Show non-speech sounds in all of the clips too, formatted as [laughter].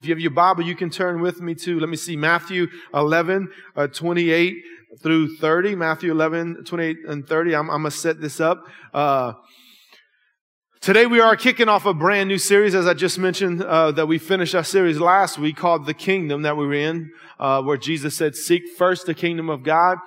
If you have your Bible, you can turn with me to, let me see, Matthew 11, uh, 28 through 30. Matthew 11, 28 and 30. I'm, I'm going to set this up. Uh, Today we are kicking off a brand new series, as I just mentioned, uh, that we finished our series last week called The Kingdom that we were in, uh, where Jesus said, seek first the kingdom of God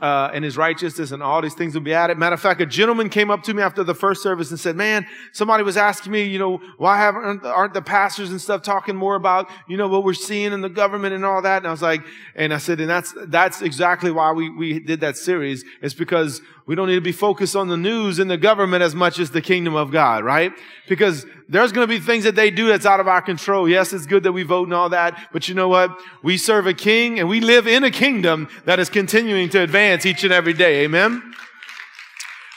uh, and his righteousness and all these things will be added. Matter of fact, a gentleman came up to me after the first service and said, man, somebody was asking me, you know, why haven't, aren't the pastors and stuff talking more about, you know, what we're seeing in the government and all that? And I was like, and I said, and that's, that's exactly why we, we did that series. It's because we don't need to be focused on the news and the government as much as the kingdom of God, right? Because there's going to be things that they do that's out of our control. Yes, it's good that we vote and all that, but you know what? We serve a king and we live in a kingdom that is continuing to advance each and every day. Amen?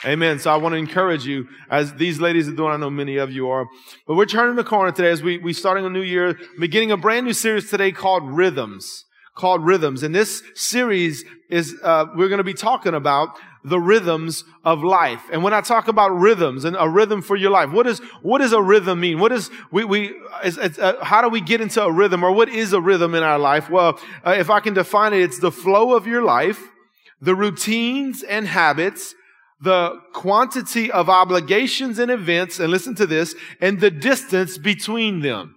Amen. So I want to encourage you, as these ladies are doing, I know many of you are, but we're turning the corner today as we, we starting a new year, beginning a brand new series today called Rhythms called Rhythms. And this series is, uh, we're going to be talking about the rhythms of life. And when I talk about rhythms and a rhythm for your life, what is, what does a rhythm mean? What is, we, we, uh, how do we get into a rhythm or what is a rhythm in our life? Well, uh, if I can define it, it's the flow of your life, the routines and habits, the quantity of obligations and events, and listen to this, and the distance between them.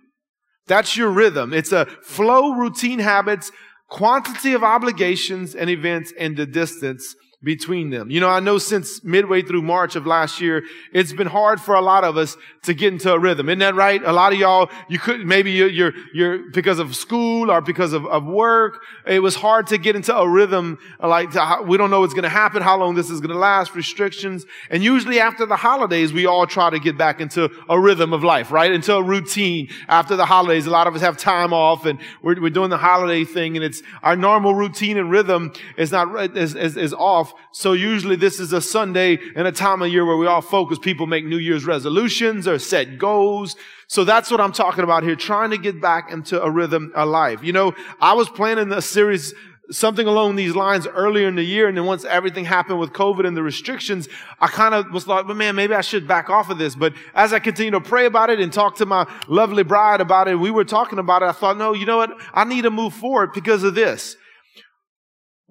That's your rhythm. It's a flow, routine habits, quantity of obligations and events, and the distance between them. You know, I know since midway through March of last year, it's been hard for a lot of us to get into a rhythm. Isn't that right? A lot of y'all, you could, maybe you're, you're, you're because of school or because of, of work, it was hard to get into a rhythm. Like, to, we don't know what's going to happen, how long this is going to last, restrictions. And usually after the holidays, we all try to get back into a rhythm of life, right? Into a routine after the holidays. A lot of us have time off and we're, we're doing the holiday thing and it's our normal routine and rhythm is not, is, is, is off so usually this is a Sunday and a time of year where we all focus. People make New Year's resolutions or set goals. So that's what I'm talking about here, trying to get back into a rhythm of life. You know, I was planning a series something along these lines earlier in the year. And then once everything happened with COVID and the restrictions, I kind of was like, but man, maybe I should back off of this. But as I continue to pray about it and talk to my lovely bride about it, we were talking about it. I thought, no, you know what? I need to move forward because of this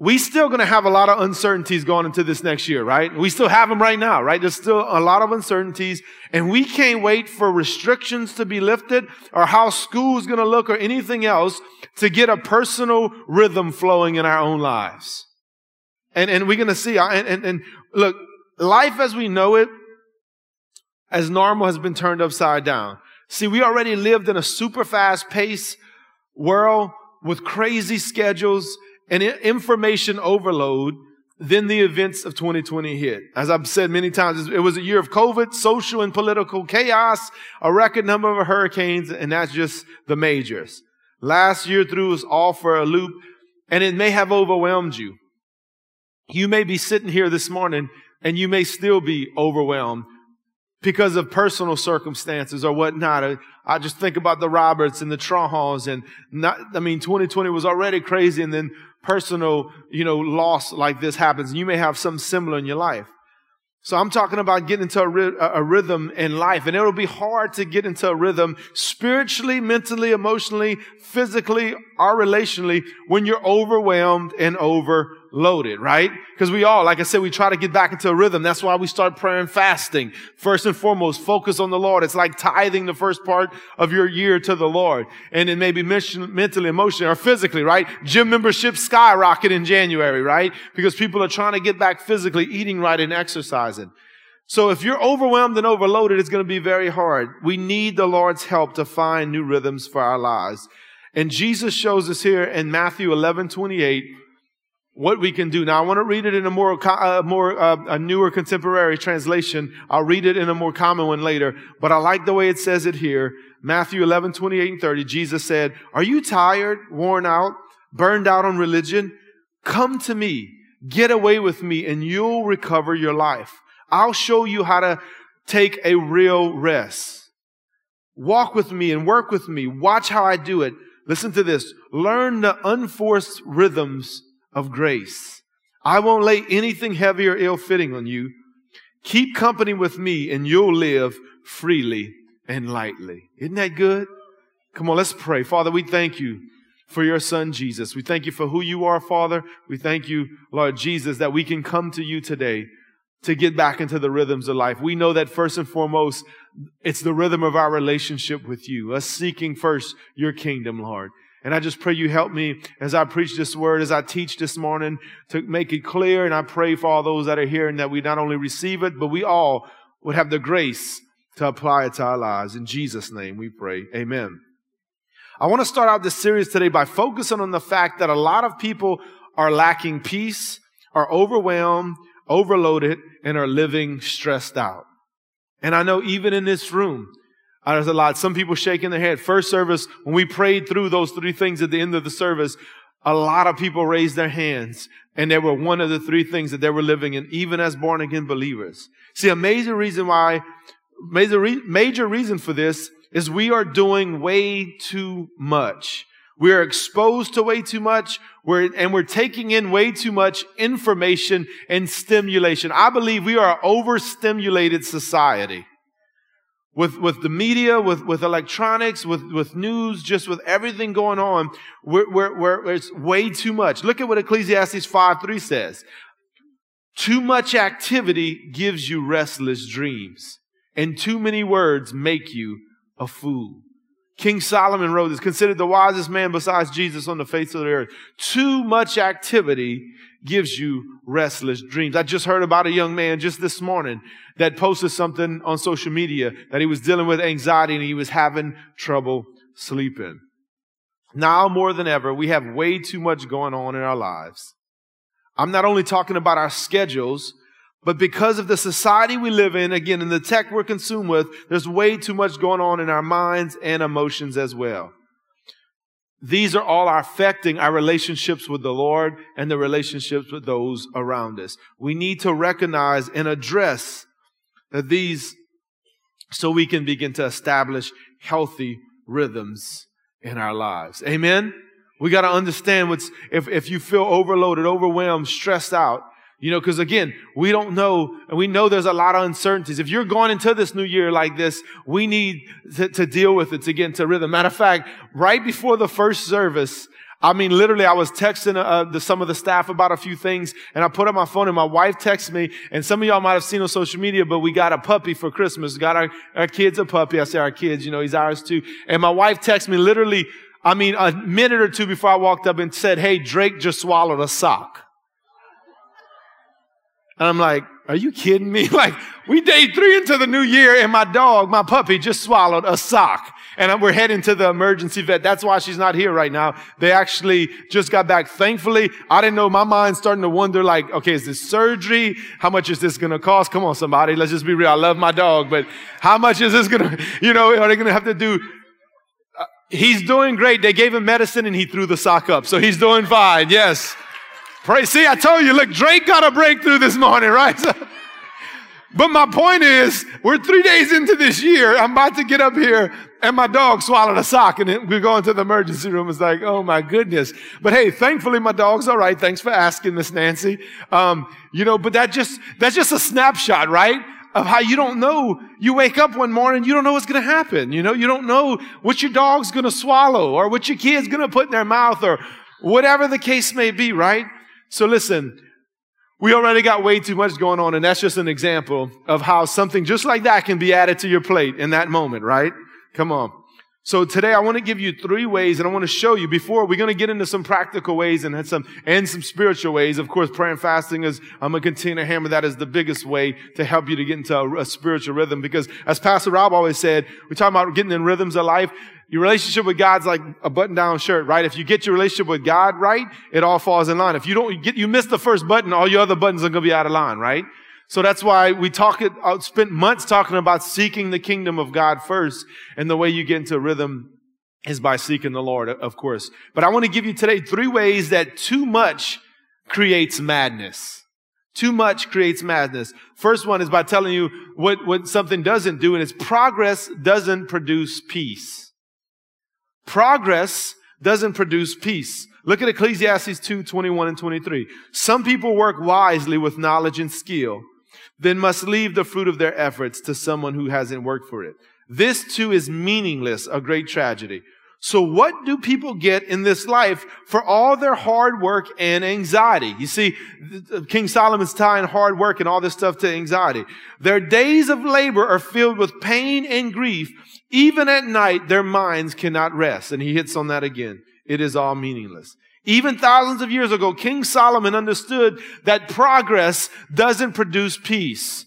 we still going to have a lot of uncertainties going into this next year, right? We still have them right now, right? There's still a lot of uncertainties and we can't wait for restrictions to be lifted or how school is going to look or anything else to get a personal rhythm flowing in our own lives. And, and we're going to see, and, and, and look, life as we know it, as normal has been turned upside down. See, we already lived in a super fast pace world with crazy schedules and information overload, then the events of 2020 hit. As I've said many times, it was a year of COVID, social and political chaos, a record number of hurricanes, and that's just the majors. Last year threw us all for a loop, and it may have overwhelmed you. You may be sitting here this morning, and you may still be overwhelmed because of personal circumstances or whatnot. I just think about the Roberts and the Trahans and not, I mean, 2020 was already crazy and then personal, you know, loss like this happens. You may have something similar in your life. So I'm talking about getting into a, a, rhythm in life and it'll be hard to get into a rhythm spiritually, mentally, emotionally, physically, or relationally when you're overwhelmed and overloaded, right? Because we all, like I said, we try to get back into a rhythm. That's why we start praying and fasting. First and foremost, focus on the Lord. It's like tithing the first part of your year to the Lord. And it may be mentally, emotionally, or physically, right? Gym membership skyrocket in January, right? Because people are trying to get back physically, eating right and exercising. So if you're overwhelmed and overloaded, it's going to be very hard. We need the Lord's help to find new rhythms for our lives. And Jesus shows us here in Matthew 11, 28, what we can do. Now, I want to read it in a more, uh, more, uh, a newer contemporary translation. I'll read it in a more common one later, but I like the way it says it here. Matthew 11, 28 and 30, Jesus said, are you tired, worn out, burned out on religion? Come to me, get away with me, and you'll recover your life. I'll show you how to take a real rest. Walk with me and work with me. Watch how I do it. Listen to this. Learn the unforced rhythms of grace. I won't lay anything heavy or ill fitting on you. Keep company with me and you'll live freely and lightly. Isn't that good? Come on, let's pray. Father, we thank you for your son Jesus. We thank you for who you are, Father. We thank you, Lord Jesus, that we can come to you today to get back into the rhythms of life. We know that first and foremost, it's the rhythm of our relationship with you, us seeking first your kingdom, Lord. And I just pray you help me as I preach this word, as I teach this morning to make it clear. And I pray for all those that are here and that we not only receive it, but we all would have the grace to apply it to our lives. In Jesus' name we pray. Amen. I want to start out this series today by focusing on the fact that a lot of people are lacking peace, are overwhelmed, overloaded, and are living stressed out. And I know even in this room, Uh, there's a lot. Some people shaking their head. First service, when we prayed through those three things at the end of the service, a lot of people raised their hands and they were one of the three things that they were living in, even as born again believers. See, a major reason why, major, re- major reason for this is we are doing way too much. We are exposed to way too much. We're, and we're taking in way too much information and stimulation. I believe we are overstimulated society with, with the media, with, with electronics, with, with news, just with everything going on, we're, we're, we're, it's way too much. Look at what Ecclesiastes 5 3 says. Too much activity gives you restless dreams, and too many words make you a fool. King Solomon wrote this, considered the wisest man besides Jesus on the face of the earth. Too much activity gives you restless dreams. I just heard about a young man just this morning that posted something on social media that he was dealing with anxiety and he was having trouble sleeping. Now more than ever, we have way too much going on in our lives. I'm not only talking about our schedules, but because of the society we live in, again, in the tech we're consumed with, there's way too much going on in our minds and emotions as well. These are all affecting our relationships with the Lord and the relationships with those around us. We need to recognize and address that these so we can begin to establish healthy rhythms in our lives. Amen? We got to understand what's, if, if you feel overloaded, overwhelmed, stressed out, you know, because again, we don't know, and we know there's a lot of uncertainties. If you're going into this new year like this, we need to, to deal with it to get into rhythm. Matter of fact, right before the first service, I mean, literally, I was texting uh, the, some of the staff about a few things, and I put up my phone, and my wife texted me, and some of y'all might have seen on social media, but we got a puppy for Christmas. Got our, our kids a puppy. I say our kids, you know, he's ours too. And my wife texted me literally, I mean, a minute or two before I walked up and said, hey, Drake just swallowed a sock. And I'm like, are you kidding me? [laughs] Like, we day three into the new year and my dog, my puppy, just swallowed a sock. And we're heading to the emergency vet. That's why she's not here right now. They actually just got back. Thankfully, I didn't know. My mind's starting to wonder, like, okay, is this surgery? How much is this going to cost? Come on, somebody. Let's just be real. I love my dog, but how much is this going [laughs] to, you know, are they going to have to do? Uh, he's doing great. They gave him medicine and he threw the sock up. So he's doing fine. Yes. Pray. See, I told you, look, Drake got a breakthrough this morning, right? [laughs] but my point is, we're three days into this year. I'm about to get up here and my dog swallowed a sock and we go into the emergency room. It's like, oh my goodness. But hey, thankfully my dog's all right. Thanks for asking, Miss Nancy. Um, you know, but that just, that's just a snapshot, right? Of how you don't know. You wake up one morning, you don't know what's going to happen. You know, you don't know what your dog's going to swallow or what your kid's going to put in their mouth or whatever the case may be, right? So listen, we already got way too much going on, and that's just an example of how something just like that can be added to your plate in that moment, right? Come on. So today I want to give you three ways and I want to show you before we're going to get into some practical ways and some, and some spiritual ways. Of course, prayer and fasting is, I'm going to continue to hammer that as the biggest way to help you to get into a, a spiritual rhythm because as Pastor Rob always said, we're talking about getting in rhythms of life. Your relationship with God's like a button down shirt, right? If you get your relationship with God right, it all falls in line. If you don't get, you miss the first button, all your other buttons are going to be out of line, right? So that's why we talk, I uh, spent months talking about seeking the kingdom of God first. And the way you get into rhythm is by seeking the Lord, of course. But I want to give you today three ways that too much creates madness. Too much creates madness. First one is by telling you what, what something doesn't do, and it's progress doesn't produce peace. Progress doesn't produce peace. Look at Ecclesiastes 2, 21 and 23. Some people work wisely with knowledge and skill, then must leave the fruit of their efforts to someone who hasn't worked for it. This too is meaningless, a great tragedy. So what do people get in this life for all their hard work and anxiety? You see, King Solomon's tying hard work and all this stuff to anxiety. Their days of labor are filled with pain and grief. Even at night, their minds cannot rest. And he hits on that again. It is all meaningless. Even thousands of years ago, King Solomon understood that progress doesn't produce peace.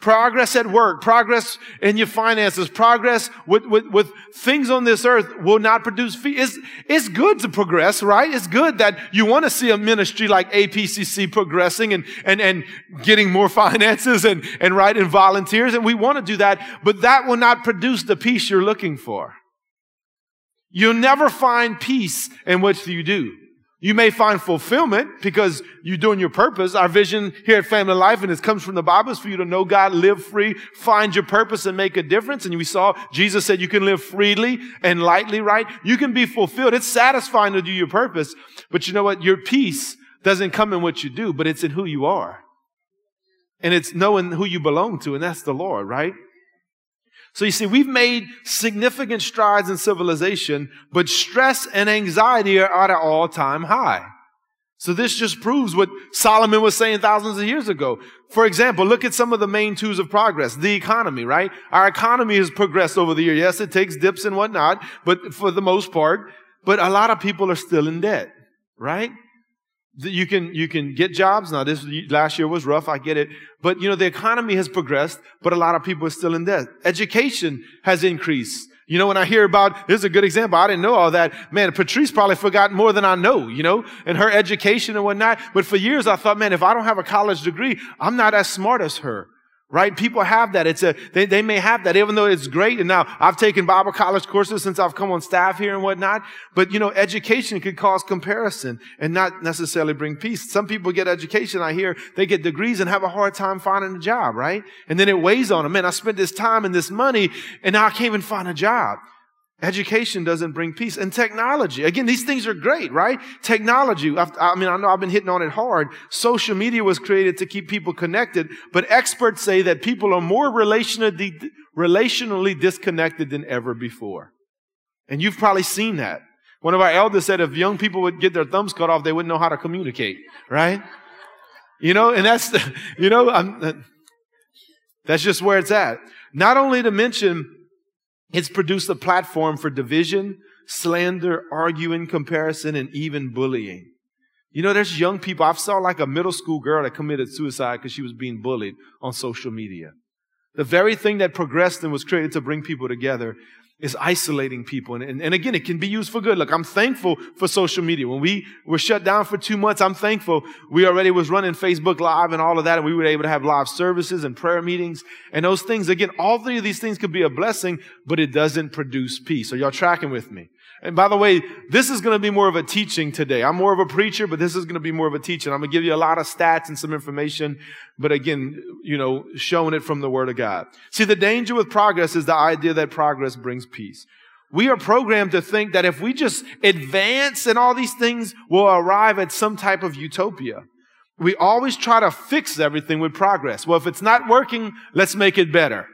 Progress at work, progress in your finances, progress with, with, with things on this earth will not produce fee. It's, it's good to progress, right? It's good that you want to see a ministry like APCC progressing and, and, and getting more [laughs] finances and, and right, and volunteers. And we want to do that, but that will not produce the peace you're looking for. You'll never find peace in what you do. You may find fulfillment because you're doing your purpose. Our vision here at Family Life, and it comes from the Bible, is for you to know God, live free, find your purpose, and make a difference. And we saw Jesus said you can live freely and lightly, right? You can be fulfilled. It's satisfying to do your purpose. But you know what? Your peace doesn't come in what you do, but it's in who you are. And it's knowing who you belong to, and that's the Lord, right? So you see, we've made significant strides in civilization, but stress and anxiety are at an all time high. So this just proves what Solomon was saying thousands of years ago. For example, look at some of the main tools of progress. The economy, right? Our economy has progressed over the year. Yes, it takes dips and whatnot, but for the most part, but a lot of people are still in debt, right? You can, you can get jobs. Now this last year was rough. I get it. But you know, the economy has progressed, but a lot of people are still in debt. Education has increased. You know, when I hear about, this is a good example. I didn't know all that. Man, Patrice probably forgot more than I know, you know, and her education and whatnot. But for years I thought, man, if I don't have a college degree, I'm not as smart as her. Right? People have that. It's a, they, they may have that, even though it's great. And now I've taken Bible college courses since I've come on staff here and whatnot. But you know, education could cause comparison and not necessarily bring peace. Some people get education. I hear they get degrees and have a hard time finding a job, right? And then it weighs on them. Man, I spent this time and this money and now I can't even find a job. Education doesn't bring peace. And technology, again, these things are great, right? Technology, i mean, I know I've been hitting on it hard. Social media was created to keep people connected, but experts say that people are more relationally, relationally disconnected than ever before. And you've probably seen that. One of our elders said if young people would get their thumbs cut off, they wouldn't know how to communicate, right? You know, and that's, [laughs] you know, I'm, that's just where it's at. Not only to mention it's produced a platform for division, slander, arguing, comparison, and even bullying. You know, there's young people. I've saw like a middle school girl that committed suicide because she was being bullied on social media. The very thing that progressed and was created to bring people together is isolating people. And, and, and, again, it can be used for good. Look, I'm thankful for social media. When we were shut down for two months, I'm thankful we already was running Facebook Live and all of that, and we were able to have live services and prayer meetings and those things. Again, all three of these things could be a blessing, but it doesn't produce peace. Are y'all tracking with me? And by the way, this is going to be more of a teaching today. I'm more of a preacher, but this is going to be more of a teaching. I'm going to give you a lot of stats and some information, but again, you know, showing it from the Word of God. See, the danger with progress is the idea that progress brings peace. We are programmed to think that if we just advance and all these things, we'll arrive at some type of utopia. We always try to fix everything with progress. Well, if it's not working, let's make it better.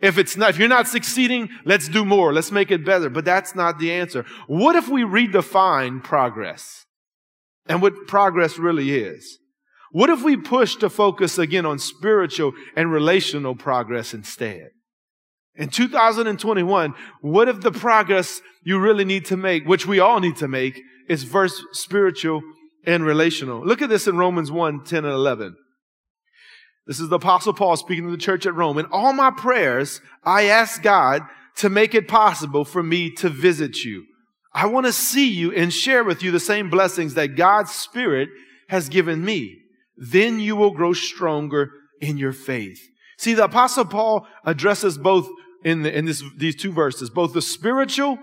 If it's not, if you're not succeeding, let's do more. Let's make it better. But that's not the answer. What if we redefine progress and what progress really is? What if we push to focus again on spiritual and relational progress instead? In 2021, what if the progress you really need to make, which we all need to make, is first spiritual and relational? Look at this in Romans 1, 10 and 11. This is the apostle Paul speaking to the church at Rome. In all my prayers, I ask God to make it possible for me to visit you. I want to see you and share with you the same blessings that God's Spirit has given me. Then you will grow stronger in your faith. See, the apostle Paul addresses both in, the, in this, these two verses, both the spiritual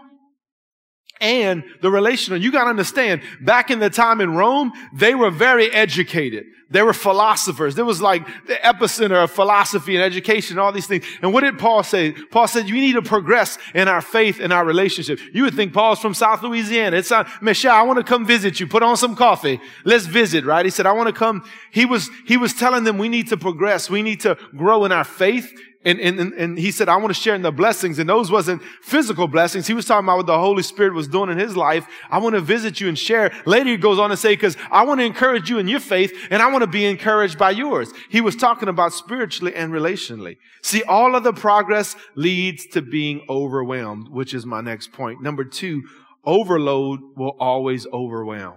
and the relational. You got to understand, back in the time in Rome, they were very educated. They were philosophers. There was like the epicenter of philosophy and education, all these things. And what did Paul say? Paul said, you need to progress in our faith and our relationship. You would think Paul's from South Louisiana. It's not, Michelle, I want to come visit you. Put on some coffee. Let's visit, right? He said, I want to come. He was, he was telling them we need to progress. We need to grow in our faith And, and, and he said, I want to share in the blessings. And those wasn't physical blessings. He was talking about what the Holy Spirit was doing in his life. I want to visit you and share. Later he goes on to say, because I want to encourage you in your faith and I want to be encouraged by yours. He was talking about spiritually and relationally. See, all of the progress leads to being overwhelmed, which is my next point. Number two, overload will always overwhelm.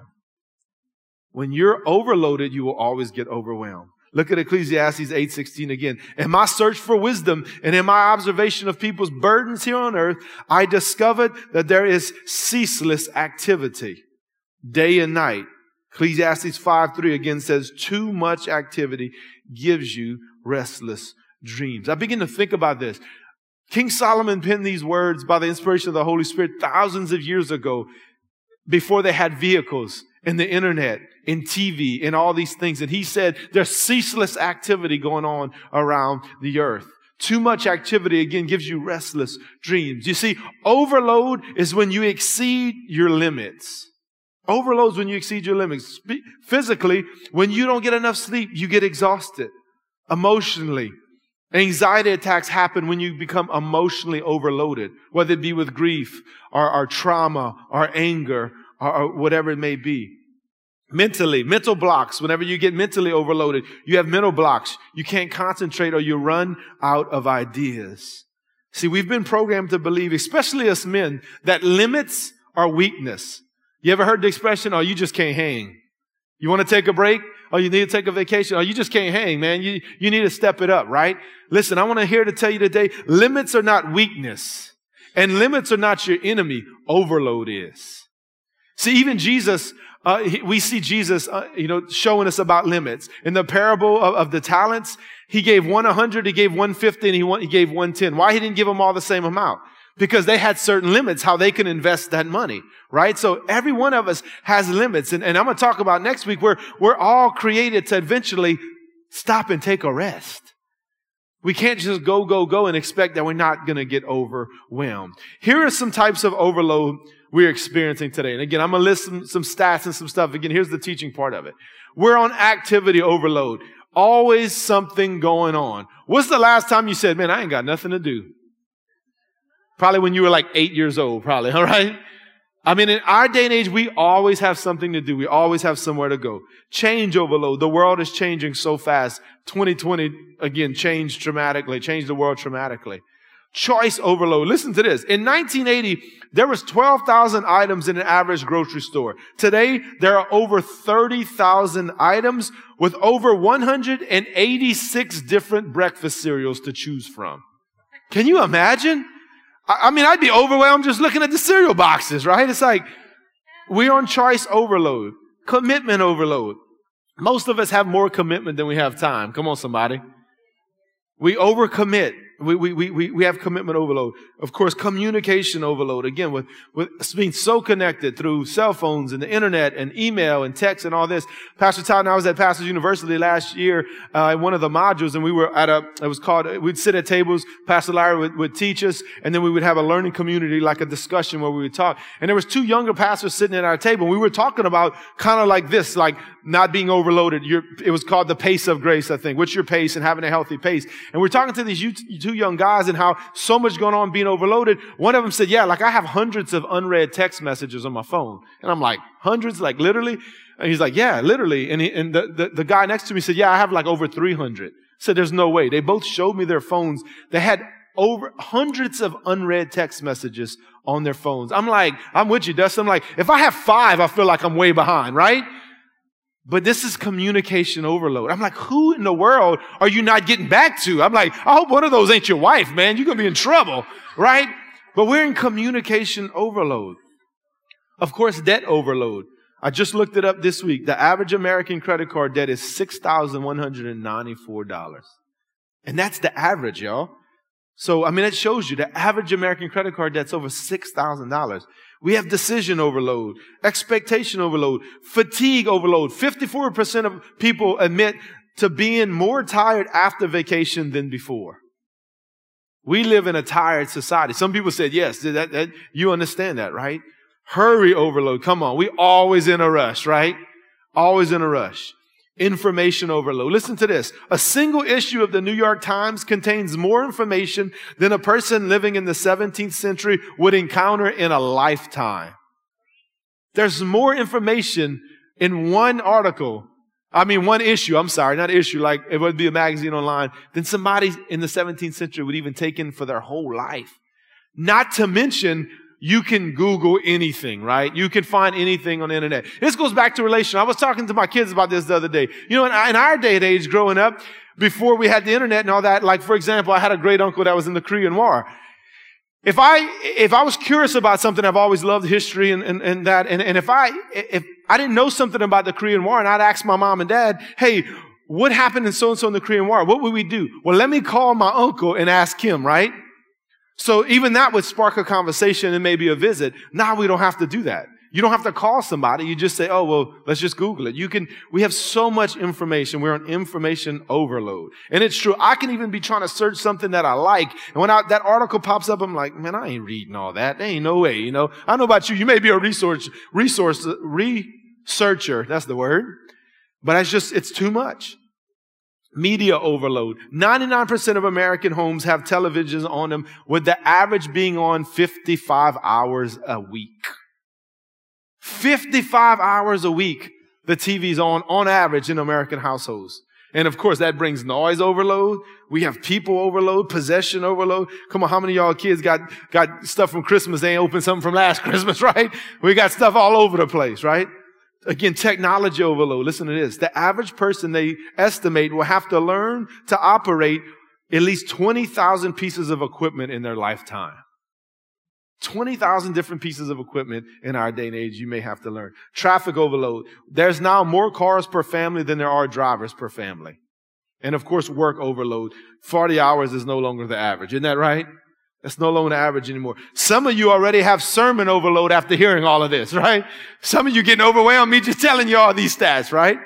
When you're overloaded, you will always get overwhelmed. Look at Ecclesiastes 8:16 again. In my search for wisdom and in my observation of people's burdens here on earth, I discovered that there is ceaseless activity day and night. Ecclesiastes 5 3 again says too much activity gives you restless dreams. I begin to think about this. King Solomon penned these words by the inspiration of the Holy Spirit thousands of years ago before they had vehicles and the internet and TV and all these things. And he said there's ceaseless activity going on around the earth. Too much activity again gives you restless dreams. You see, overload is when you exceed your limits. Overload is when you exceed your limits. Physically, when you don't get enough sleep, you get exhausted. Emotionally, anxiety attacks happen when you become emotionally overloaded, whether it be with grief or, or trauma or anger or, or whatever it may be. Mentally, mental blocks. Whenever you get mentally overloaded, you have mental blocks. You can't concentrate or you run out of ideas. See, we've been programmed to believe, especially us men, that limits are weakness. You ever heard the expression, oh, you just can't hang? You want to take a break? Oh, you need to take a vacation? Oh, you just can't hang, man. You, you need to step it up, right? Listen, I want to here to tell you today, limits are not weakness. And limits are not your enemy. Overload is. See, even Jesus, uh, he, we see Jesus, uh, you know, showing us about limits. In the parable of, of, the talents, he gave one 100, he gave 150, and he, he gave 110. Why he didn't give them all the same amount? Because they had certain limits how they can invest that money, right? So every one of us has limits. And, and I'm going to talk about next week where we're all created to eventually stop and take a rest. We can't just go, go, go and expect that we're not going to get overwhelmed. Here are some types of overload we're experiencing today. And again, I'm going to list some, some stats and some stuff. Again, here's the teaching part of it. We're on activity overload. Always something going on. What's the last time you said, man, I ain't got nothing to do? Probably when you were like eight years old, probably, [laughs] all right? I mean, in our day and age, we always have something to do. We always have somewhere to go. Change overload. The world is changing so fast. 2020, again, changed dramatically, changed the world dramatically. Choice overload. Listen to this. In 1980, there was 12,000 items in an average grocery store. Today, there are over 30,000 items with over 186 different breakfast cereals to choose from. Can you imagine? I, mean, I'd be overwhelmed just looking at the cereal boxes, right? It's like, we're on choice overload, commitment overload. Most of us have more commitment than we have time. Come on, somebody. We overcommit. We, we, we, we have commitment overload. Of course, communication overload. Again, with, with being so connected through cell phones and the internet and email and text and all this. Pastor Todd and I was at Pastors University last year, uh, in one of the modules and we were at a, it was called, we'd sit at tables, Pastor Larry would, would teach us and then we would have a learning community, like a discussion where we would talk. And there was two younger pastors sitting at our table. and We were talking about kind of like this, like not being overloaded. It was called the pace of grace, I think. What's your pace and having a healthy pace? And we're talking to these two young guys and how so much going on being overloaded. One of them said, yeah, like I have hundreds of unread text messages on my phone. And I'm like, hundreds, like literally? And he's like, yeah, literally. And, he, and the, the, the guy next to me said, yeah, I have like over 300. said, there's no way. They both showed me their phones. They had over hundreds of unread text messages on their phones. I'm like, I'm with you, Dustin. I'm like, if I have five, I feel like I'm way behind, right? But this is communication overload. I'm like, who in the world are you not getting back to? I'm like, I hope one of those ain't your wife, man. You're going to be in trouble, right? But we're in communication overload. Of course, debt overload. I just looked it up this week. The average American credit card debt is $6,194. And that's the average, y'all. So, I mean, it shows you the average American credit card debt's over $6,000. We have decision overload, expectation overload, fatigue overload. 54% of people admit to being more tired after vacation than before. We live in a tired society. Some people said, yes, that, that, you understand that, right? Hurry overload. Come on. We always in a rush, right? Always in a rush. Information overload. Listen to this. A single issue of the New York Times contains more information than a person living in the 17th century would encounter in a lifetime. There's more information in one article. I mean, one issue. I'm sorry, not issue, like it would be a magazine online than somebody in the 17th century would even take in for their whole life. Not to mention you can Google anything, right? You can find anything on the internet. This goes back to relation. I was talking to my kids about this the other day. You know, in, in our day and age growing up, before we had the internet and all that, like for example, I had a great uncle that was in the Korean War. If I, if I was curious about something, I've always loved history and, and, and that, and, and if I, if I didn't know something about the Korean War and I'd ask my mom and dad, hey, what happened in so and so in the Korean War? What would we do? Well, let me call my uncle and ask him, right? So even that would spark a conversation and maybe a visit. Now we don't have to do that. You don't have to call somebody. You just say, oh, well, let's just Google it. You can, we have so much information. We're on information overload. And it's true. I can even be trying to search something that I like. And when I, that article pops up, I'm like, man, I ain't reading all that. There ain't no way, you know. I don't know about you. You may be a resource, resource, researcher. That's the word. But it's just, it's too much. Media overload. 99% of American homes have televisions on them with the average being on 55 hours a week. 55 hours a week the TV's on, on average in American households. And of course, that brings noise overload. We have people overload, possession overload. Come on, how many y'all kids got, got stuff from Christmas? They ain't opened something from last [laughs] Christmas, right? We got stuff all over the place, right? Again, technology overload. Listen to this. The average person they estimate will have to learn to operate at least 20,000 pieces of equipment in their lifetime. 20,000 different pieces of equipment in our day and age you may have to learn. Traffic overload. There's now more cars per family than there are drivers per family. And of course, work overload. 40 hours is no longer the average. Isn't that right? That's no longer average anymore. Some of you already have sermon overload after hearing all of this, right? Some of you getting overwhelmed, me just telling you all these stats, right?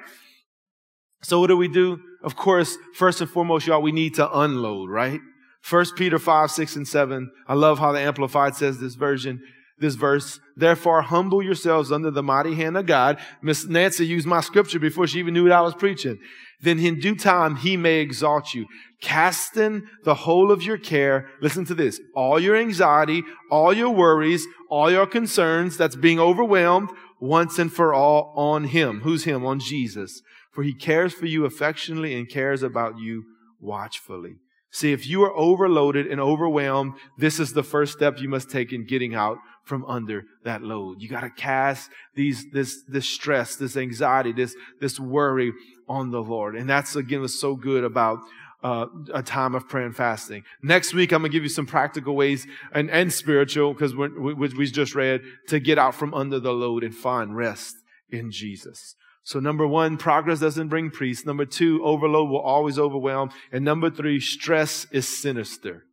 So what do we do? Of course, first and foremost, y'all, we need to unload, right? First Peter 5, 6, and 7. I love how the Amplified says this version, this verse. Therefore, humble yourselves under the mighty hand of God. Miss Nancy used my scripture before she even knew what I was preaching. Then in due time, he may exalt you casting the whole of your care, listen to this, all your anxiety, all your worries, all your concerns that's being overwhelmed once and for all on Him. Who's Him? On Jesus. For He cares for you affectionately and cares about you watchfully. See, if you are overloaded and overwhelmed, this is the first step you must take in getting out from under that load. You got to cast these, this, this stress, this anxiety, this, this worry on the Lord. And that's again what's so good about uh, a time of prayer and fasting. Next week, I'm going to give you some practical ways and, and spiritual, because we, we just read, to get out from under the load and find rest in Jesus. So number one, progress doesn't bring peace. Number two, overload will always overwhelm. And number three, stress is sinister.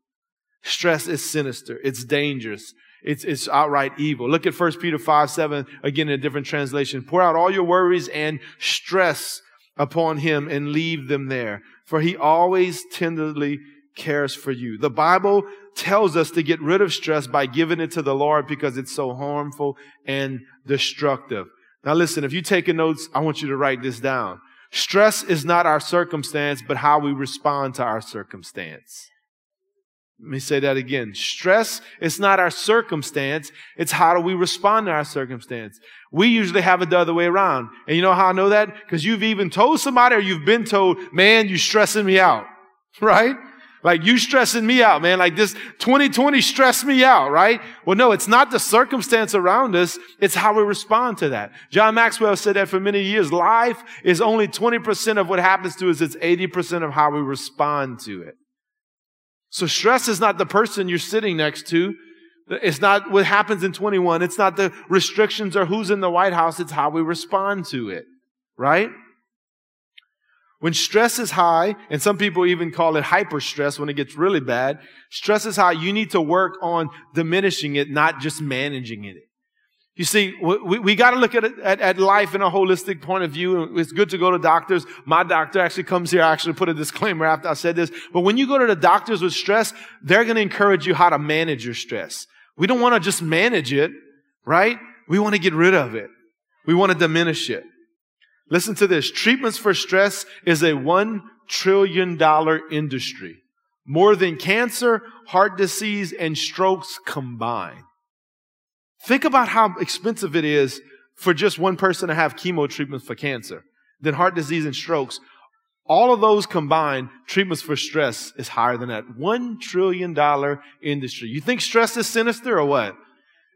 Stress is sinister. It's dangerous. It's, it's outright evil. Look at 1 Peter 5, 7, again in a different translation. Pour out all your worries and stress upon him and leave them there for he always tenderly cares for you. The Bible tells us to get rid of stress by giving it to the Lord because it's so harmful and destructive. Now listen, if you're taking notes, I want you to write this down. Stress is not our circumstance, but how we respond to our circumstance. Let me say that again. Stress is not our circumstance. It's how do we respond to our circumstance. We usually have it the other way around. And you know how I know that? Because you've even told somebody or you've been told, man, you're stressing me out. [laughs] Right? Like you stressing me out, man. Like this 2020 stressed me out, right? Well, no, it's not the circumstance around us. It's how we respond to that. John Maxwell said that for many years. Life is only 20% of what happens to us. It's 80% of how we respond to it. So stress is not the person you're sitting next to. It's not what happens in 21. It's not the restrictions or who's in the White House. It's how we respond to it. Right? When stress is high, and some people even call it hyper stress when it gets really bad, stress is high. You need to work on diminishing it, not just managing it. You see, we, we got to look at, at, at life in a holistic point of view. It's good to go to doctors. My doctor actually comes here. I actually put a disclaimer after I said this. But when you go to the doctors with stress, they're going to encourage you how to manage your stress. We don't want to just manage it, right? We want to get rid of it. We want to diminish it. Listen to this. Treatments for stress is a one trillion dollar industry. More than cancer, heart disease, and strokes combined. Think about how expensive it is for just one person to have chemo treatments for cancer. Then heart disease and strokes. All of those combined, treatments for stress is higher than that. One trillion dollar industry. You think stress is sinister or what?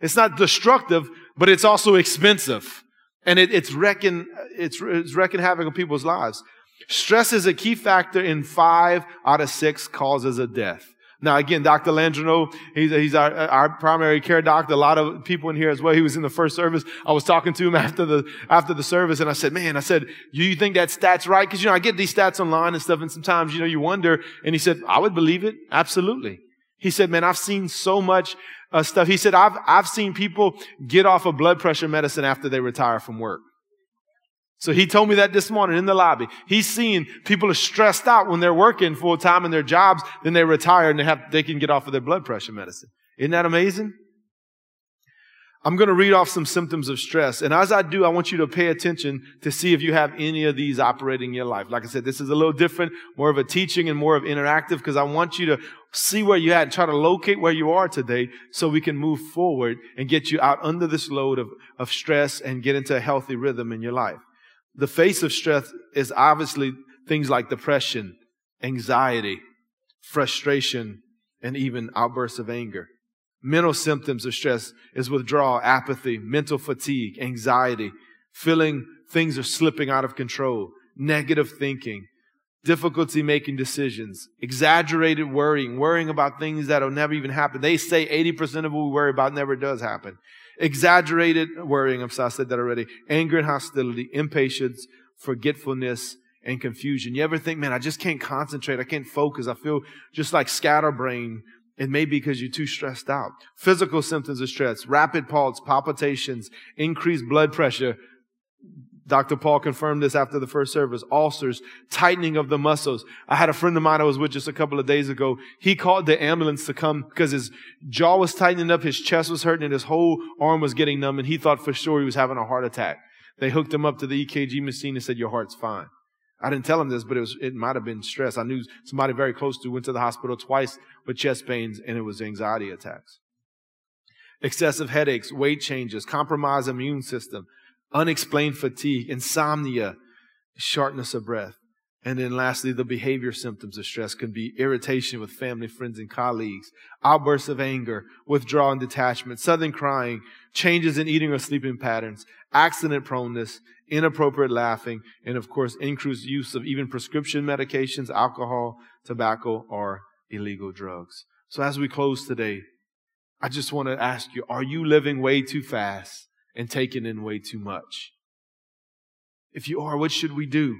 It's not destructive, but it's also expensive. And it, it's wrecking, it's, it's wrecking havoc on people's lives. Stress is a key factor in five out of six causes of death. Now, again, Dr. Landrino, he's, he's our, our primary care doctor. A lot of people in here as well. He was in the first service. I was talking to him [laughs] after the, after the service and I said, man, I said, you think that stat's right? Cause you know, I get these stats online and stuff and sometimes, you know, you wonder. And he said, I would believe it. Absolutely. He said, man, I've seen so much uh, stuff. He said, I've, I've seen people get off of blood pressure medicine after they retire from work. So he told me that this morning in the lobby. He's seeing people are stressed out when they're working full time in their jobs, then they retire and they have, they can get off of their blood pressure medicine. Isn't that amazing? I'm going to read off some symptoms of stress. And as I do, I want you to pay attention to see if you have any of these operating in your life. Like I said, this is a little different, more of a teaching and more of interactive because I want you to see where you're at and try to locate where you are today so we can move forward and get you out under this load of, of stress and get into a healthy rhythm in your life. The face of stress is obviously things like depression, anxiety, frustration, and even outbursts of anger. Mental symptoms of stress is withdrawal, apathy, mental fatigue, anxiety, feeling things are slipping out of control, negative thinking, difficulty making decisions, exaggerated worrying, worrying about things that'll never even happen. They say 80% of what we worry about never does happen. Exaggerated worrying, I'm sorry, I said that already. Anger and hostility, impatience, forgetfulness, and confusion. You ever think, man, I just can't concentrate. I can't focus. I feel just like scatterbrain. It may be because you're too stressed out. Physical symptoms of stress, rapid pulse, palpitations, increased blood pressure, Dr. Paul confirmed this after the first service. Ulcers, tightening of the muscles. I had a friend of mine I was with just a couple of days ago. He called the ambulance to come because his jaw was tightening up, his chest was hurting, and his whole arm was getting numb, and he thought for sure he was having a heart attack. They hooked him up to the EKG machine and said, your heart's fine. I didn't tell him this, but it was, it might have been stress. I knew somebody very close to went to the hospital twice with chest pains and it was anxiety attacks. Excessive headaches, weight changes, compromised immune system, unexplained fatigue, insomnia, shortness of breath. And then lastly, the behavior symptoms of stress can be irritation with family, friends, and colleagues, outbursts of anger, withdrawal and detachment, sudden crying, changes in eating or sleeping patterns, accident proneness, inappropriate laughing, and of course, increased use of even prescription medications, alcohol, tobacco, or illegal drugs. So as we close today, I just want to ask you, are you living way too fast? And taken in way too much. If you are, what should we do?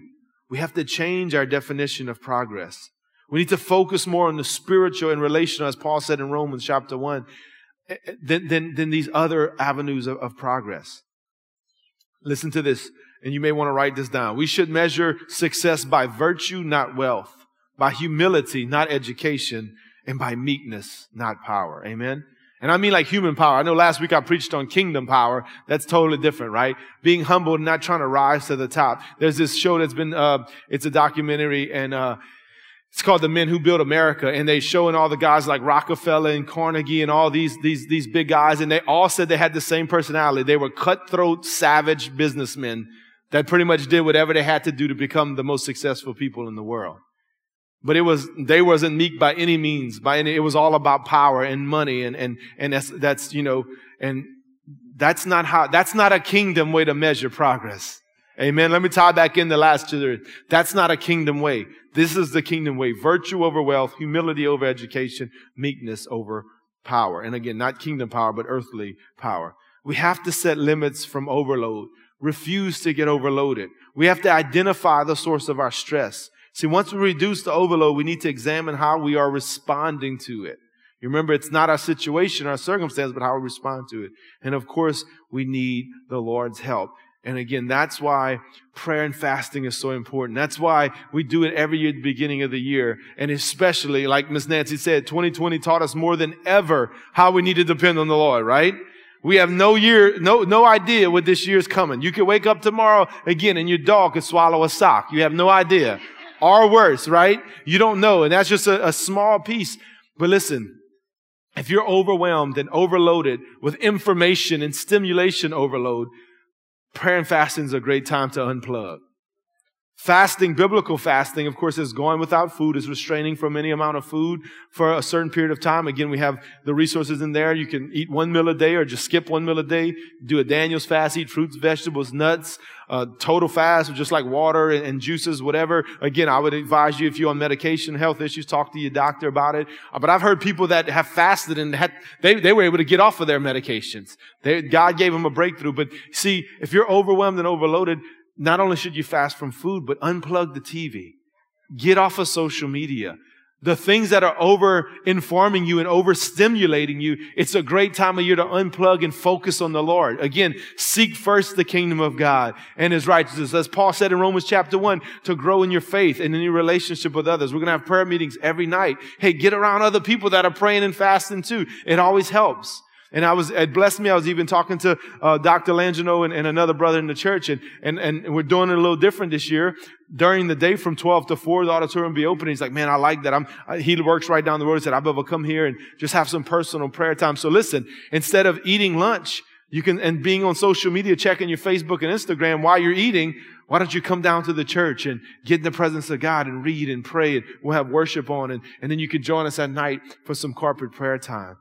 We have to change our definition of progress. We need to focus more on the spiritual and relational, as Paul said in Romans chapter 1, eh, eh, than, than, than these other avenues of, of progress. Listen to this, and you may want to write this down. We should measure success by virtue, not wealth, by humility, not education, and by meekness, not power. Amen? And I mean like human power. I know last week I preached on kingdom power. That's totally different, right? Being humble and not trying to rise to the top. There's this show that's been, uh, it's a documentary and, uh, it's called The Men Who Built America. And they showing all the guys like Rockefeller and Carnegie and all these, these, these big guys. And they all said they had the same personality. They were cutthroat, savage businessmen that pretty much did whatever they had to do to become the most successful people in the world. But it was, they wasn't meek by any means, by any, it was all about power and money and, and, and that's, that's, you know, and that's not how, that's not a kingdom way to measure progress. Amen. Let me tie back in the last two. That's not a kingdom way. This is the kingdom way. Virtue over wealth, humility over education, meekness over power. And again, not kingdom power, but earthly power. We have to set limits from overload. Refuse to get overloaded. We have to identify the source of our stress. See, once we reduce the overload, we need to examine how we are responding to it. You remember, it's not our situation, our circumstance, but how we respond to it. And of course, we need the Lord's help. And again, that's why prayer and fasting is so important. That's why we do it every year at the beginning of the year. And especially, like Miss Nancy said, 2020 taught us more than ever how we need to depend on the Lord, right? We have no year, no, no idea what this year's coming. You could wake up tomorrow again and your dog could swallow a sock. You have no idea. Or worse, right? You don't know. And that's just a, a small piece. But listen, if you're overwhelmed and overloaded with information and stimulation overload, prayer and fasting is a great time to unplug. Fasting, biblical fasting, of course, is going without food, is restraining from any amount of food for a certain period of time. Again, we have the resources in there. You can eat one meal a day or just skip one meal a day. Do a Daniel's fast, eat fruits, vegetables, nuts, uh, total fast, just like water and, and, juices, whatever. Again, I would advise you if you're on medication, health issues, talk to your doctor about it. Uh, but I've heard people that have fasted and had, they, they were able to get off of their medications. They, God gave them a breakthrough. But see, if you're overwhelmed and overloaded, not only should you fast from food, but unplug the TV. Get off of social media. The things that are over informing you and overstimulating you, it's a great time of year to unplug and focus on the Lord. Again, seek first the kingdom of God and his righteousness. As Paul said in Romans chapter one, to grow in your faith and in your relationship with others. We're going to have prayer meetings every night. Hey, get around other people that are praying and fasting too. It always helps. And I was, it blessed me. I was even talking to uh, Dr. Langino and, and, another brother in the church, and, and, and we're doing it a little different this year. During the day from 12 to 4, the auditorium be open. He's like, man, I like that. I'm, he works right down the road. He said, I'll be come here and just have some personal prayer time. So listen, instead of eating lunch, you can, and being on social media, checking your Facebook and Instagram while you're eating, why don't you come down to the church and get in the presence of God and read and pray and we'll have worship on and, and then you can join us at night for some corporate prayer time.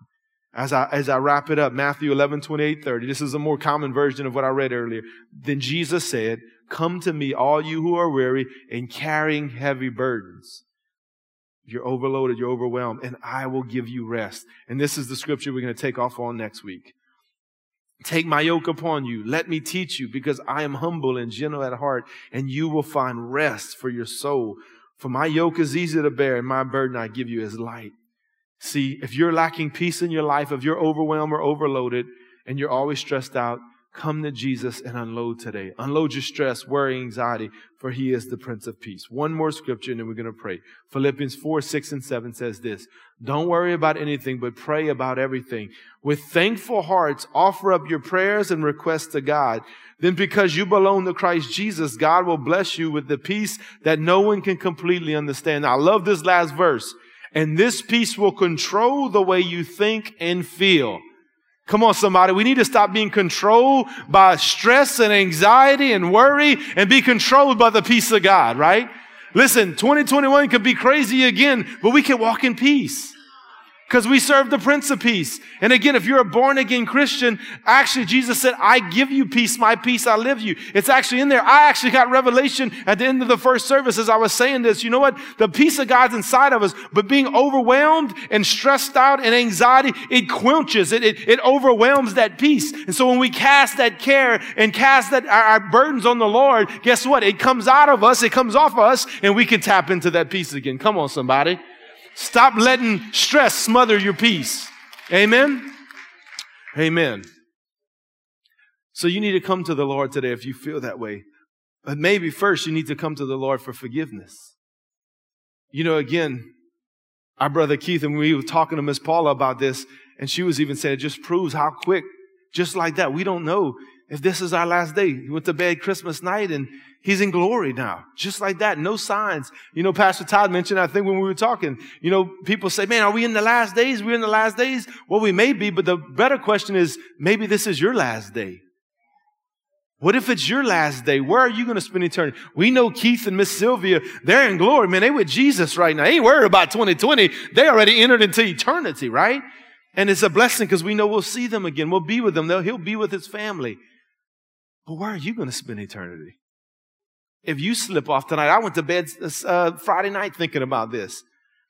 As I, as I wrap it up, Matthew 11, 28, 30, this is a more common version of what I read earlier. Then Jesus said, Come to me, all you who are weary and carrying heavy burdens. You're overloaded, you're overwhelmed, and I will give you rest. And this is the scripture we're going to take off on next week. Take my yoke upon you. Let me teach you because I am humble and gentle at heart and you will find rest for your soul. For my yoke is easy to bear and my burden I give you is light. See, if you're lacking peace in your life, if you're overwhelmed or overloaded, and you're always stressed out, come to Jesus and unload today. Unload your stress, worry, anxiety, for he is the Prince of Peace. One more scripture and then we're going to pray. Philippians 4, 6, and 7 says this. Don't worry about anything, but pray about everything. With thankful hearts, offer up your prayers and requests to God. Then because you belong to Christ Jesus, God will bless you with the peace that no one can completely understand. Now, I love this last verse. And this peace will control the way you think and feel. Come on, somebody. We need to stop being controlled by stress and anxiety and worry and be controlled by the peace of God, right? Listen, 2021 could be crazy again, but we can walk in peace because we serve the Prince of Peace. And again, if you're a born again Christian, actually Jesus said, I give you peace, my peace I live you. It's actually in there. I actually got revelation at the end of the first service as I was saying this. You know what? The peace of God's inside of us, but being overwhelmed and stressed out and anxiety, it quenches, it, it, it overwhelms that peace. And so when we cast that care and cast that our, our burdens on the Lord, guess what? It comes out of us, it comes off of us, and we can tap into that peace again. Come on, somebody. Stop letting stress smother your peace. Amen? Amen. So you need to come to the Lord today if you feel that way. But maybe first you need to come to the Lord for forgiveness. You know, again, our brother Keith and we were talking to Miss Paula about this, and she was even saying it just proves how quick, just like that, we don't know if this is our last day. He went to bed Christmas night and he's in glory now. Just like that. No signs. You know, Pastor Todd mentioned, I think when we were talking, you know, people say, man, are we in the last days? We're in the last days. Well, we may be, but the better question is, maybe this is your last day. What if it's your last day? Where are you going to spend eternity? We know Keith and Miss Sylvia, they're in glory. Man, they with Jesus right now. They ain't worried about 2020. They already entered into eternity, right? And it's a blessing because we know we'll see them again. We'll be with them. They'll, he'll be with his family. But where are you going to spend eternity? If you slip off tonight, I went to bed uh, Friday night thinking about this.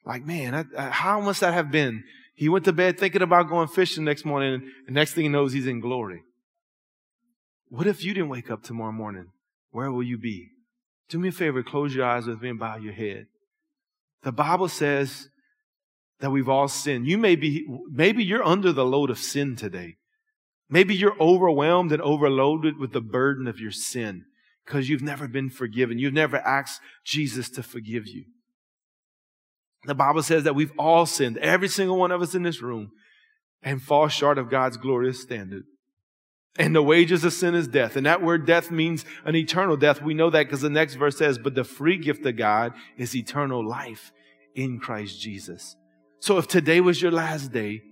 Like, man, I, I, how must that have been? He went to bed thinking about going fishing next morning, and the next thing he knows, he's in glory. What if you didn't wake up tomorrow morning? Where will you be? Do me a favor, close your eyes with me and bow your head. The Bible says that we've all sinned. You may be, maybe you're under the load of sin today. Maybe you're overwhelmed and overloaded with the burden of your sin because you've never been forgiven. You've never asked Jesus to forgive you. The Bible says that we've all sinned, every single one of us in this room, and fall short of God's glorious standard. And the wages of sin is death. And that word death means an eternal death. We know that because the next verse says, but the free gift of God is eternal life in Christ Jesus. So if today was your last day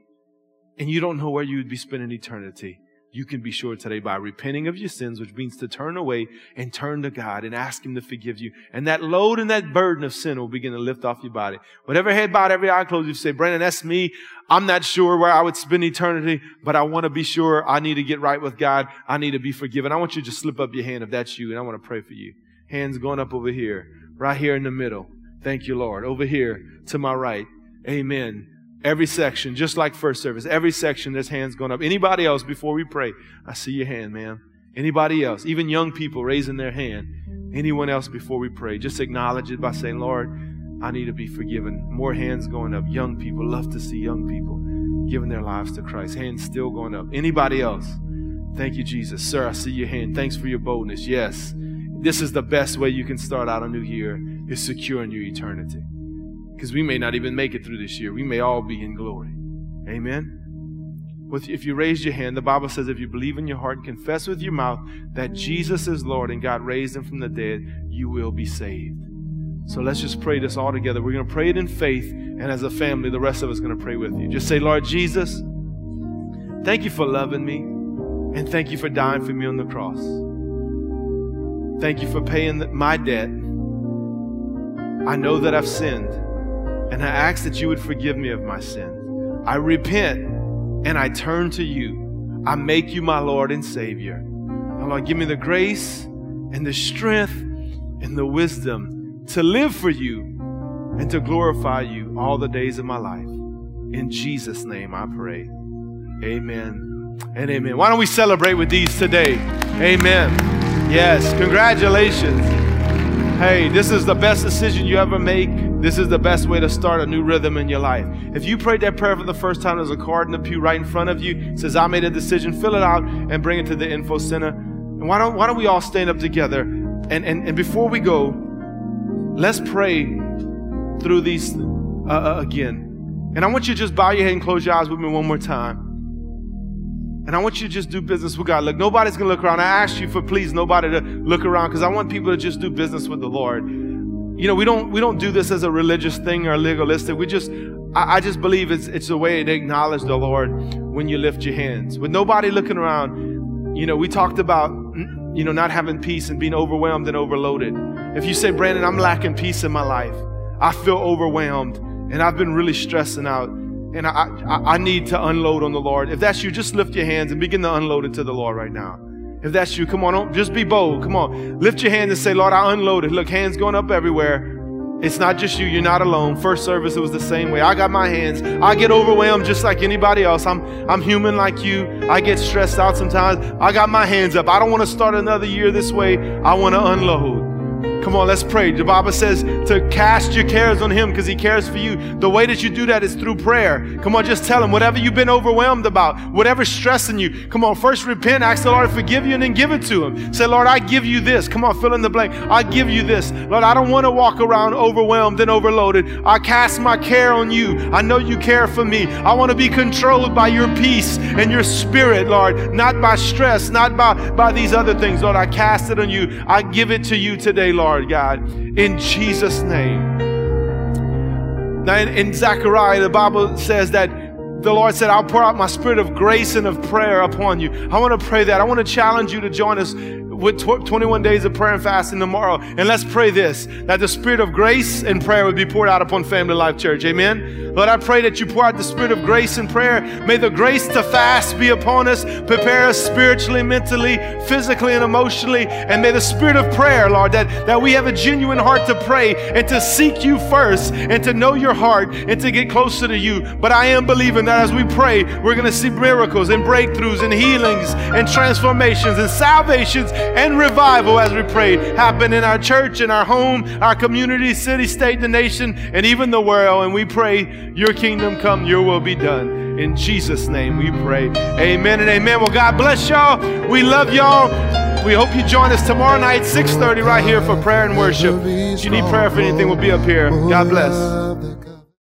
and you don't know where you would be spending eternity, you can be sure today by repenting of your sins, which means to turn away and turn to God and ask Him to forgive you. And that load and that burden of sin will begin to lift off your body. Whatever head bowed, every eye closed, you say, Brandon, that's me. I'm not sure where I would spend eternity, but I want to be sure I need to get right with God. I need to be forgiven. I want you to just slip up your hand if that's you, and I want to pray for you. Hands going up over here, right here in the middle. Thank you, Lord. Over here to my right. Amen. Every section, just like first service, every section, there's hands going up. Anybody else before we pray? I see your hand, ma'am. Anybody else? Even young people raising their hand. Anyone else before we pray? Just acknowledge it by saying, Lord, I need to be forgiven. More hands going up. Young people, love to see young people giving their lives to Christ. Hands still going up. Anybody else? Thank you, Jesus. Sir, I see your hand. Thanks for your boldness. Yes. This is the best way you can start out a new year is securing your eternity because we may not even make it through this year. We may all be in glory. Amen. If you raise your hand, the Bible says if you believe in your heart and confess with your mouth that Jesus is Lord and God raised him from the dead, you will be saved. So let's just pray this all together. We're going to pray it in faith, and as a family, the rest of us going to pray with you. Just say, Lord Jesus, thank you for loving me, and thank you for dying for me on the cross. Thank you for paying my debt. I know that I've sinned and I ask that you would forgive me of my sin. I repent and I turn to you. I make you my Lord and Savior. And Lord, give me the grace and the strength and the wisdom to live for you and to glorify you all the days of my life. In Jesus' name I pray. Amen and amen. Why don't we celebrate with these today? Amen. Yes, congratulations. Hey, this is the best decision you ever make this is the best way to start a new rhythm in your life. If you prayed that prayer for the first time, there's a card in the pew right in front of you. It says, I made a decision. Fill it out and bring it to the info center. And why don't, why don't we all stand up together? And, and, and before we go, let's pray through these uh, uh, again. And I want you to just bow your head and close your eyes with me one more time. And I want you to just do business with God. Look, nobody's going to look around. I ask you for please nobody to look around because I want people to just do business with the Lord you know, we don't we don't do this as a religious thing or legalistic. We just I, I just believe it's it's a way to acknowledge the Lord when you lift your hands. With nobody looking around, you know, we talked about you know not having peace and being overwhelmed and overloaded. If you say, Brandon, I'm lacking peace in my life, I feel overwhelmed and I've been really stressing out and I, I, I need to unload on the Lord. If that's you, just lift your hands and begin to unload it to the Lord right now. If that's you, come on, just be bold. Come on. Lift your hand and say, Lord, I unloaded. Look, hands going up everywhere. It's not just you. You're not alone. First service, it was the same way. I got my hands. I get overwhelmed just like anybody else. I'm, I'm human like you. I get stressed out sometimes. I got my hands up. I don't want to start another year this way. I want to unload. Come on, let's pray. The Bible says to cast your cares on Him because He cares for you. The way that you do that is through prayer. Come on, just tell Him whatever you've been overwhelmed about, whatever's stressing you. Come on, first repent, ask the Lord to forgive you, and then give it to Him. Say, Lord, I give you this. Come on, fill in the blank. I give you this. Lord, I don't want to walk around overwhelmed and overloaded. I cast my care on you. I know you care for me. I want to be controlled by your peace and your spirit, Lord, not by stress, not by, by these other things. Lord, I cast it on you. I give it to you today, Lord. God, in Jesus' name. Now, in, in Zechariah, the Bible says that the Lord said, I'll pour out my spirit of grace and of prayer upon you. I want to pray that. I want to challenge you to join us with 21 days of prayer and fasting tomorrow. And let's pray this that the spirit of grace and prayer would be poured out upon Family Life Church. Amen. Lord, I pray that you pour out the spirit of grace and prayer. May the grace to fast be upon us, prepare us spiritually, mentally, physically, and emotionally. And may the spirit of prayer, Lord, that, that we have a genuine heart to pray and to seek you first and to know your heart and to get closer to you. But I am believing that as we pray, we're going to see miracles and breakthroughs and healings and transformations and salvations and revival as we pray happen in our church, in our home, our community, city, state, the nation, and even the world. And we pray, Your kingdom come, Your will be done. In Jesus' name we pray. Amen and amen. Well, God bless y'all. We love y'all. We hope you join us tomorrow night, 6:30, right here for prayer and worship. If you need prayer for anything, we'll be up here. God bless.